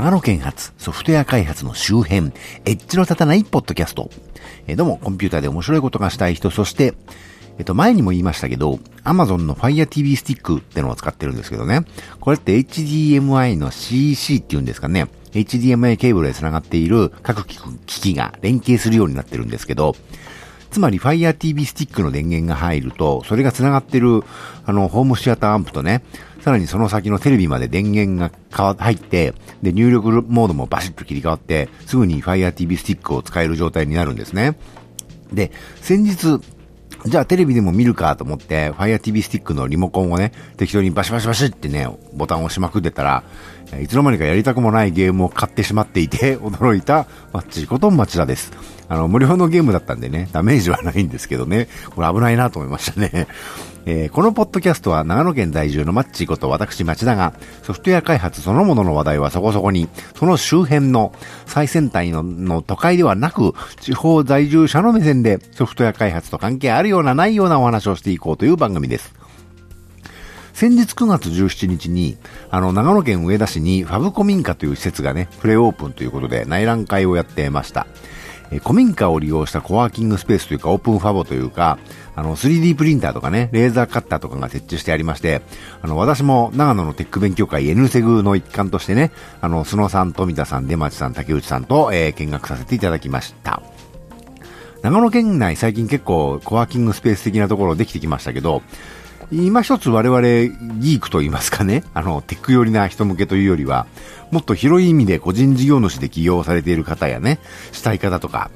長野県発ソフトウェア開発の周辺、エッジの立たないポッドキャスト。えー、どうも、コンピューターで面白いことがしたい人、そして、えっと、前にも言いましたけど、Amazon の Fire TV スティックってのを使ってるんですけどね。これって HDMI の CC っていうんですかね。HDMI ケーブルで繋がっている各機器が連携するようになってるんですけど、つまり Fire TV スティックの電源が入ると、それが繋がってる、あの、ホームシアターアンプとね、さらにその先のテレビまで電源が、入って、で、入力モードもバシッと切り替わって、すぐに Fire TV スティックを使える状態になるんですね。で、先日、じゃあテレビでも見るかと思って、Fire TV スティックのリモコンをね、適当にバシバシバシってね、ボタンを押しまくってたら、いつの間にかやりたくもないゲームを買ってしまっていて、驚いたマッチこと町田です。あの、無料のゲームだったんでね、ダメージはないんですけどね、これ危ないなと思いましたね。えー、このポッドキャストは長野県在住のマッチーこと私町田がソフトウェア開発そのものの話題はそこそこに、その周辺の最先端の都会ではなく、地方在住者の目線でソフトウェア開発と関係あるようなないようなお話をしていこうという番組です。先日9月17日に、あの、長野県上田市にファブコミンカという施設がね、プレオープンということで内覧会をやってました。え古民家を利用したコワーキングスペースというかオープンファボというか、あの、3D プリンターとかね、レーザーカッターとかが設置してありまして、あの、私も長野のテック勉強会 N セグの一環としてね、あの、須野さん、富田さん、出町さん、竹内さんと、えー、見学させていただきました。長野県内最近結構コワーキングスペース的なところできてきましたけど、今一つ我々ギークと言いますかね、あの、テック寄りな人向けというよりは、もっと広い意味で個人事業主で起業されている方やね、したい方とか、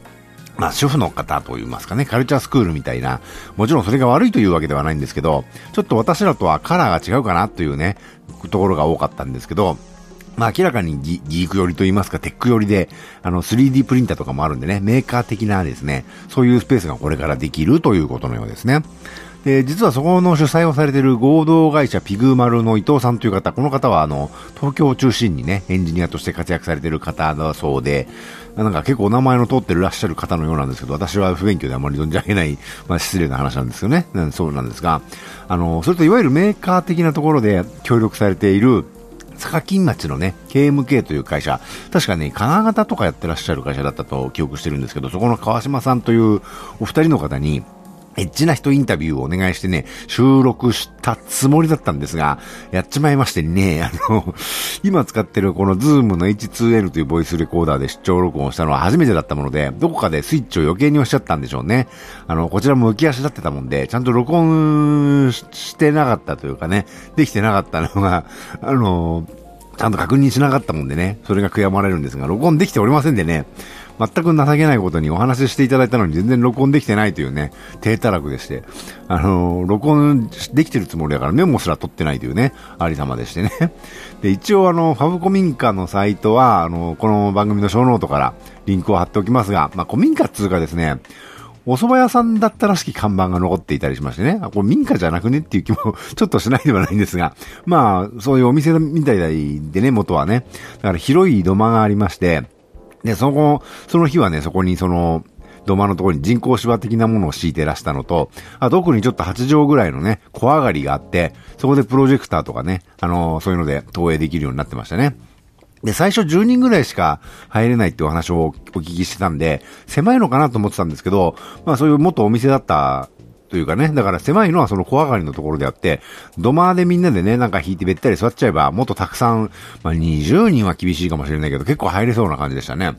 まあ、主婦の方と言いますかね、カルチャースクールみたいな、もちろんそれが悪いというわけではないんですけど、ちょっと私らとはカラーが違うかなというね、ところが多かったんですけど、まあ明らかにギーク寄りと言いますか、テック寄りで、あの 3D プリンターとかもあるんでね、メーカー的なですね、そういうスペースがこれからできるということのようですね。で、実はそこの主催をされている合同会社ピグマルの伊藤さんという方、この方はあの、東京を中心にね、エンジニアとして活躍されている方だそうで、なんか結構お名前の通ってらっしゃる方のようなんですけど、私は不勉強であまり存じ上げない、まあ失礼な話なんですよね。そうなんですが、あの、それといわゆるメーカー的なところで協力されている、坂金町のね、KMK という会社、確かね、金型とかやってらっしゃる会社だったと記憶してるんですけど、そこの川島さんというお二人の方に、エッチな人インタビューをお願いしてね、収録したつもりだったんですが、やっちまいましてね、あの、今使ってるこのズームの H2N というボイスレコーダーで出張録音したのは初めてだったもので、どこかでスイッチを余計に押しちゃったんでしょうね。あの、こちらも浮き足立ってたもんで、ちゃんと録音してなかったというかね、できてなかったのが、あの、ちゃんと確認しなかったもんでね、それが悔やまれるんですが、録音できておりませんでね、全く情けないことにお話ししていただいたのに全然録音できてないというね、体たらくでして、あのー、録音できてるつもりだからメモすら取ってないというね、ありさまでしてね。で、一応あの、 Fab 古民家のサイトは、あのー、この番組のショーノートからリンクを貼っておきますが、まあ、古民家っつうかですね、お蕎麦屋さんだったらしき看板が残っていたりしましてね。あこれ民家じゃなくねっていう気も ちょっとしないではないんですが。まあ、そういうお店みたいでね、元はね。だから広い土間がありまして、で、その、その日はね、そこにその、土間のところに人工芝的なものを敷いてらしたのと、あと奥にちょっと8畳ぐらいのね、小上がりがあって、そこでプロジェクターとかね、あのー、そういうので投影できるようになってましたね。で、最初10人ぐらいしか入れないってお話をお聞きしてたんで、狭いのかなと思ってたんですけど、まあそういう元お店だったというかね、だから狭いのはその小上がりのところであって、土間でみんなでね、なんか引いてべったり座っちゃえば、もっとたくさん、まあ20人は厳しいかもしれないけど、結構入れそうな感じでしたね。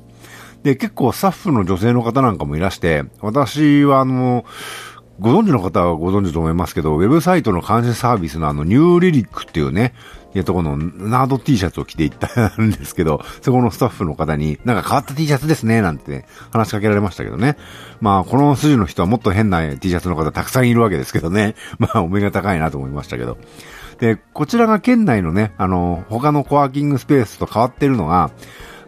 で、結構スタッフの女性の方なんかもいらして、私はあの、ご存知の方はご存知と思いますけど、ウェブサイトの監視サービスのあの、ニューリリックっていうね、いうとこのナード T シャツを着ていった んですけど、そこのスタッフの方に、なんか変わった T シャツですね、なんてね、話しかけられましたけどね。まあ、この筋の人はもっと変な T シャツの方たくさんいるわけですけどね。まあ、お目が高いなと思いましたけど。で、こちらが県内のね、あの、他のコワーキングスペースと変わってるのが、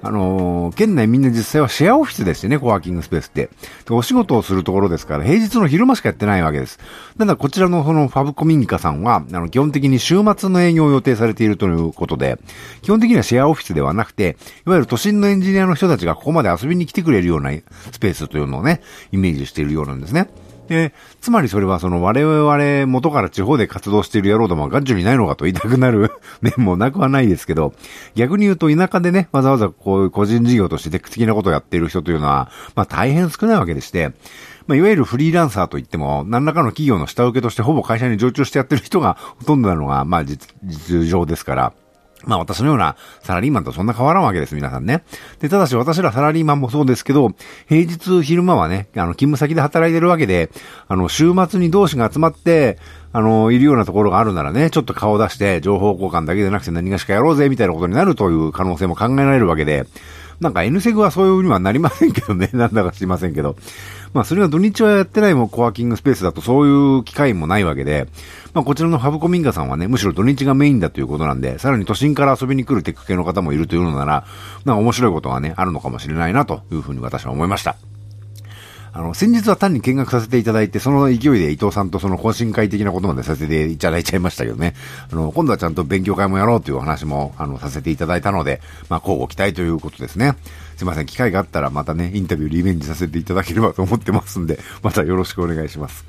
あのー、県内みんな実際はシェアオフィスですよね、コワーキングスペースって。で、お仕事をするところですから、平日の昼間しかやってないわけです。ただ、こちらのそのファブコミニカさんは、あの、基本的に週末の営業を予定されているということで、基本的にはシェアオフィスではなくて、いわゆる都心のエンジニアの人たちがここまで遊びに来てくれるようなスペースというのをね、イメージしているようなんですね。で、つまりそれはその我々元から地方で活動している野郎どもはガッチュにないのかと言いたくなる 面もなくはないですけど、逆に言うと田舎でね、わざわざこういう個人事業としてテク的なことをやっている人というのは、まあ大変少ないわけでして、まあ、いわゆるフリーランサーといっても、何らかの企業の下請けとしてほぼ会社に常駐してやってる人がほとんどなのが、まあ実、実情ですから、まあ私のようなサラリーマンとそんな変わらんわけです、皆さんね。で、ただし私らサラリーマンもそうですけど、平日昼間はね、あの、勤務先で働いてるわけで、あの、週末に同士が集まって、あの、いるようなところがあるならね、ちょっと顔出して情報交換だけでなくて何がしかやろうぜ、みたいなことになるという可能性も考えられるわけで、なんか N セグはそういうにはなりませんけどね、なんだか知りませんけど。まあそれが土日はやってないもコワーキングスペースだとそういう機会もないわけで、まあこちらのファブコミンガさんはね、むしろ土日がメインだということなんで、さらに都心から遊びに来るテック系の方もいるというのなら、なんか面白いことがね、あるのかもしれないなというふうに私は思いました。あの、先日は単に見学させていただいて、その勢いで伊藤さんとその懇親会的なことまでさせていただいちゃいましたけどね。あの、今度はちゃんと勉強会もやろうというお話も、あの、させていただいたので、まあ、交互期待ということですね。すいません、機会があったらまたね、インタビューリベンジさせていただければと思ってますんで、またよろしくお願いします。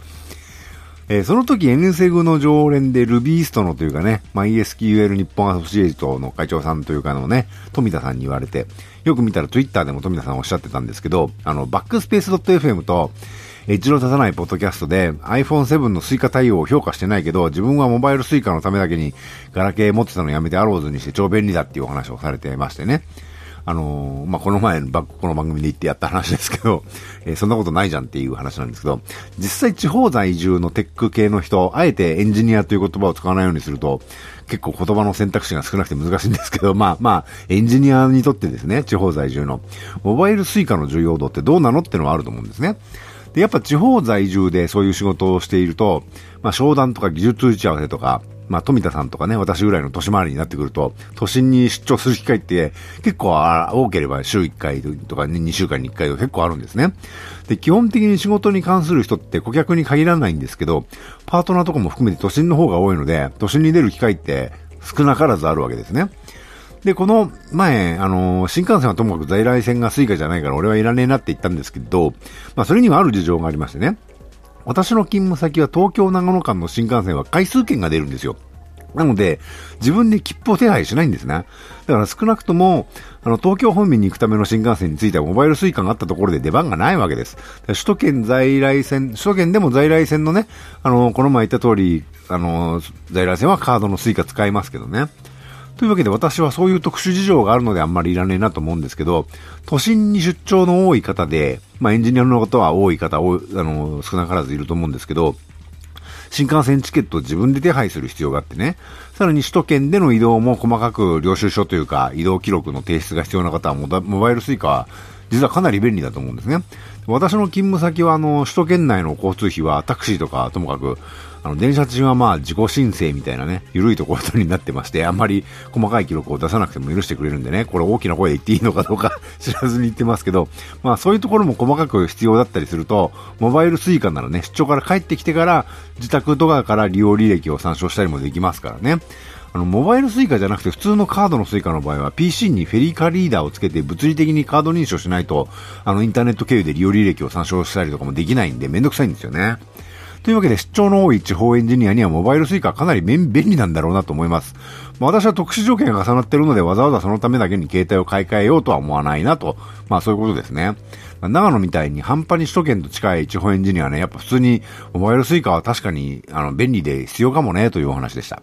えー、その時 N セグの常連で Rubyist のというかね、まあ、ESQL 日本アソシエイトの会長さんというかのね、富田さんに言われて、よく見たら Twitter でも富田さんおっしゃってたんですけど、あの、 backspace.fm と、エッジの立たないポッドキャストで iPhone7 の Suica 対応を評価してないけど、自分はモバイル Suica のためだけにガラケー持ってたのやめて ARROWS にして超便利だっていうお話をされてましてね。あのー、まあ、この前のこの番組で言ってやった話ですけど、えー、そんなことないじゃんっていう話なんですけど、実際地方在住のテック系の人、あえてエンジニアという言葉を使わないようにすると、結構言葉の選択肢が少なくて難しいんですけど、まあまあ、エンジニアにとってですね、地方在住の、モバイルスイカの重要度ってどうなのってのはあると思うんですね。で、やっぱ地方在住でそういう仕事をしていると、まあ商談とか技術打ち合わせとか、まあ、富田さんとかね、私ぐらいの年回りになってくると、都心に出張する機会って結構多ければ週1回とか、2週間に1回とか結構あるんですね。で、基本的に仕事に関する人って顧客に限らないんですけど、パートナーとかも含めて都心の方が多いので、都心に出る機会って少なからずあるわけですね。で、この前、あのー、新幹線はともかく在来線が Suica じゃないから俺はいらねえなって言ったんですけど、まあそれにはある事情がありましてね。私の勤務先は東京長野間の新幹線は回数券が出るんですよ。なので、自分で切符を手配しないんですね。だから少なくとも、あの、東京方面に行くための新幹線についてはモバイル Suica があったところで出番がないわけです。首都圏在来線、首都圏でも在来線のね、あの、この前言った通り、あの、在来線はカードの Suica 使いますけどね。というわけで私はそういう特殊事情があるのであんまりいらねえなと思うんですけど、都心に出張の多い方で、まあエンジニアの方は多い方、多あの、少なからずいると思うんですけど、新幹線チケットを自分で手配する必要があってね、さらに首都圏での移動も細かく領収書というか移動記録の提出が必要な方はモバイル Suica は実はかなり便利だと思うんですね。私の勤務先はあの首都圏内の交通費はタクシーとかともかくあの、電車賃はまあ自己申請みたいなね、緩いところになってまして、あんまり細かい記録を出さなくても許してくれるんでね、これ大きな声で言っていいのかどうか 知らずに言ってますけど、まあそういうところも細かく必要だったりすると、モバイル Suica ならね、出張から帰ってきてから、自宅とかから利用履歴を参照したりもできますからね。あの、モバイル Suica じゃなくて普通のカードの Suica の場合は PC に FeliCa リーダーをつけて物理的にカード認証しないと、あの、インターネット経由で利用履歴を参照したりとかもできないんでめんどくさいんですよね。というわけで出張の多い地方エンジニアにはモバイル suica かなり便利なんだろうなと思います。まあ、私は特殊条件が重なっているのでわざわざそのためだけに携帯を買い替えようとは思わないなと。まあそういうことですね。長野みたいに半端に首都圏と近い地方エンジニアはね、やっぱ普通にモバイル suica は確かにあの便利で必要かもねというお話でした。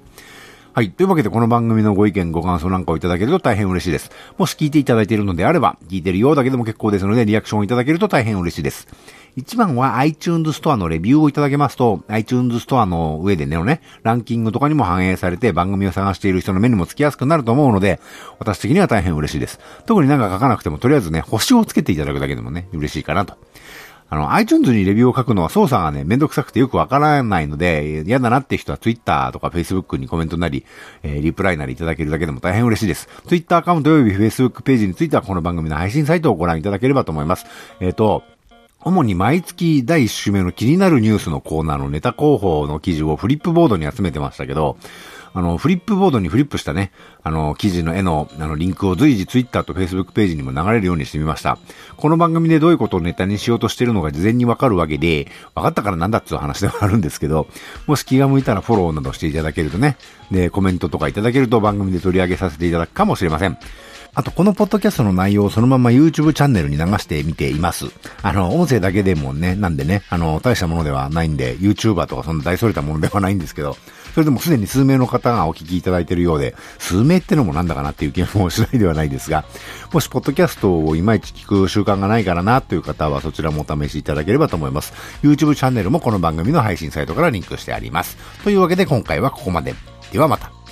はい。というわけで、この番組のご意見、ご感想なんかをいただけると大変嬉しいです。もし聞いていただいているのであれば、聞いてるようだけでも結構ですので、リアクションをいただけると大変嬉しいです。一番は iTunes ストアのレビューをいただけますと、iTunes ストアの上でね、ね、ランキングとかにも反映されて番組を探している人の目にもつきやすくなると思うので、私的には大変嬉しいです。特になんか書かなくても、とりあえずね、星をつけていただくだけでもね、嬉しいかなと。あの、iTunes にレビューを書くのは操作がね、めんどくさくてよくわからないので、嫌だなって人は Twitter とか Facebook にコメントなり、えー、リプライなりいただけるだけでも大変嬉しいです。Twitter アカウント及び Facebook ページについてはこの番組の配信サイトをご覧いただければと思います。えっ、ー、と、主に毎月第1週目の気になるニュースのコーナーのネタ広報の記事をフリップボードに集めてましたけど、あの、フリップボードにフリップしたね、あの、記事の絵の、あの、リンクを随時 Twitter と Facebook ページにも流れるようにしてみました。この番組でどういうことをネタにしようとしてるのか事前にわかるわけで、わかったからなんだっつう話ではあるんですけど、もし気が向いたらフォローなどしていただけるとね、で、コメントとかいただけると番組で取り上げさせていただくかもしれません。あと、このポッドキャストの内容をそのまま YouTube チャンネルに流してみています。あの、音声だけでもね、なんでね、あの、大したものではないんで、YouTuber とかそんな大それたものではないんですけど、それでもすでに数名の方がお聞きいただいているようで、数名ってのもなんだかなっていう気もしないではないですが、もしポッドキャストをいまいち聞く習慣がないからなという方はそちらもお試しいただければと思います。YouTube チャンネルもこの番組の配信サイトからリンクしてあります。というわけで今回はここまで。ではまた。